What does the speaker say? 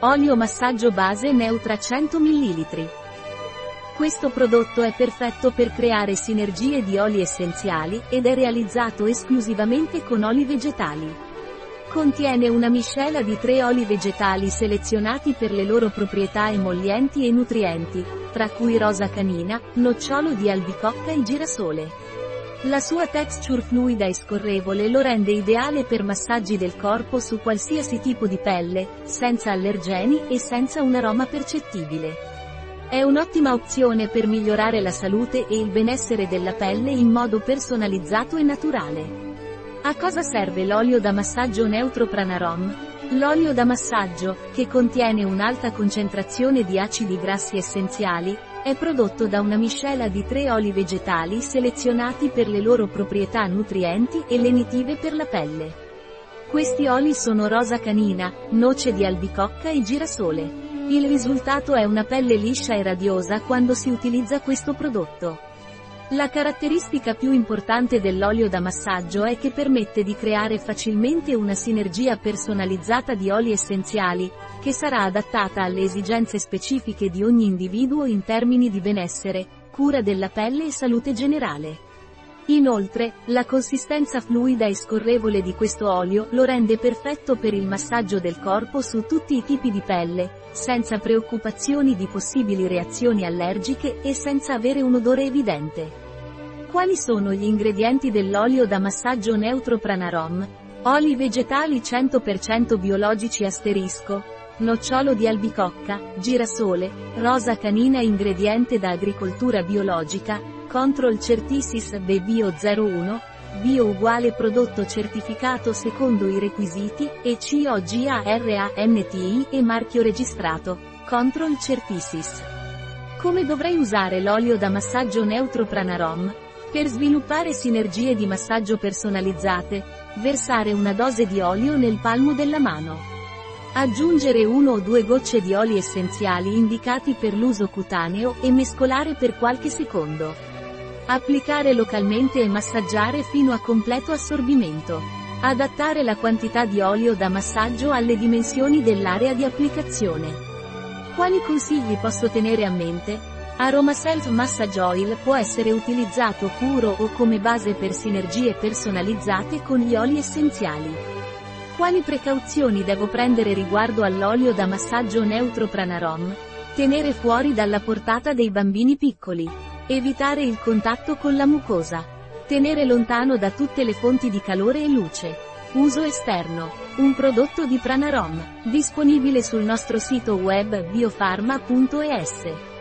Olio massaggio base neutra 100 ml. Questo prodotto è perfetto per creare sinergie di oli essenziali, ed è realizzato esclusivamente con oli vegetali. Contiene una miscela di tre oli vegetali selezionati per le loro proprietà emollienti e nutrienti, tra cui rosa canina, nocciolo di albicocca e girasole. La sua texture fluida e scorrevole lo rende ideale per massaggi del corpo su qualsiasi tipo di pelle, senza allergeni e senza un aroma percettibile. È un'ottima opzione per migliorare la salute e il benessere della pelle in modo personalizzato e naturale. A cosa serve l'olio da massaggio Neutro Pranarom? L'olio da massaggio, che contiene un'alta concentrazione di acidi grassi essenziali, è prodotto da una miscela di tre oli vegetali selezionati per le loro proprietà nutrienti e lenitive per la pelle. Questi oli sono rosa canina, noce di albicocca e girasole. Il risultato è una pelle liscia e radiosa quando si utilizza questo prodotto. La caratteristica più importante dell'olio da massaggio è che permette di creare facilmente una sinergia personalizzata di oli essenziali, che sarà adattata alle esigenze specifiche di ogni individuo in termini di benessere, cura della pelle e salute generale. Inoltre, la consistenza fluida e scorrevole di questo olio lo rende perfetto per il massaggio del corpo su tutti i tipi di pelle, senza preoccupazioni di possibili reazioni allergiche e senza avere un odore evidente. Quali sono gli ingredienti dell'olio da massaggio neutro Pranarom? Oli vegetali 100% biologici asterisco, nocciolo di albicocca, girasole, rosa canina ingrediente da agricoltura biologica, Control Certisis B Bio 01, Bio uguale prodotto certificato secondo i requisiti, e COGARANTI e marchio registrato. Control Certisis. Come dovrei usare l'olio da massaggio neutro Pranarom? Per sviluppare sinergie di massaggio personalizzate, versare una dose di olio nel palmo della mano. Aggiungere uno o due gocce di oli essenziali indicati per l'uso cutaneo e mescolare per qualche secondo. Applicare localmente e massaggiare fino a completo assorbimento. Adattare la quantità di olio da massaggio alle dimensioni dell'area di applicazione. Quali consigli posso tenere a mente? Aroma Self Massage Oil può essere utilizzato puro o come base per sinergie personalizzate con gli oli essenziali. Quali precauzioni devo prendere riguardo all'olio da massaggio neutro Pranarom? Tenere fuori dalla portata dei bambini piccoli. Evitare il contatto con la mucosa. Tenere lontano da tutte le fonti di calore e luce. Uso esterno. Un prodotto di Pranarom. Disponibile sul nostro sito web biofarma.es.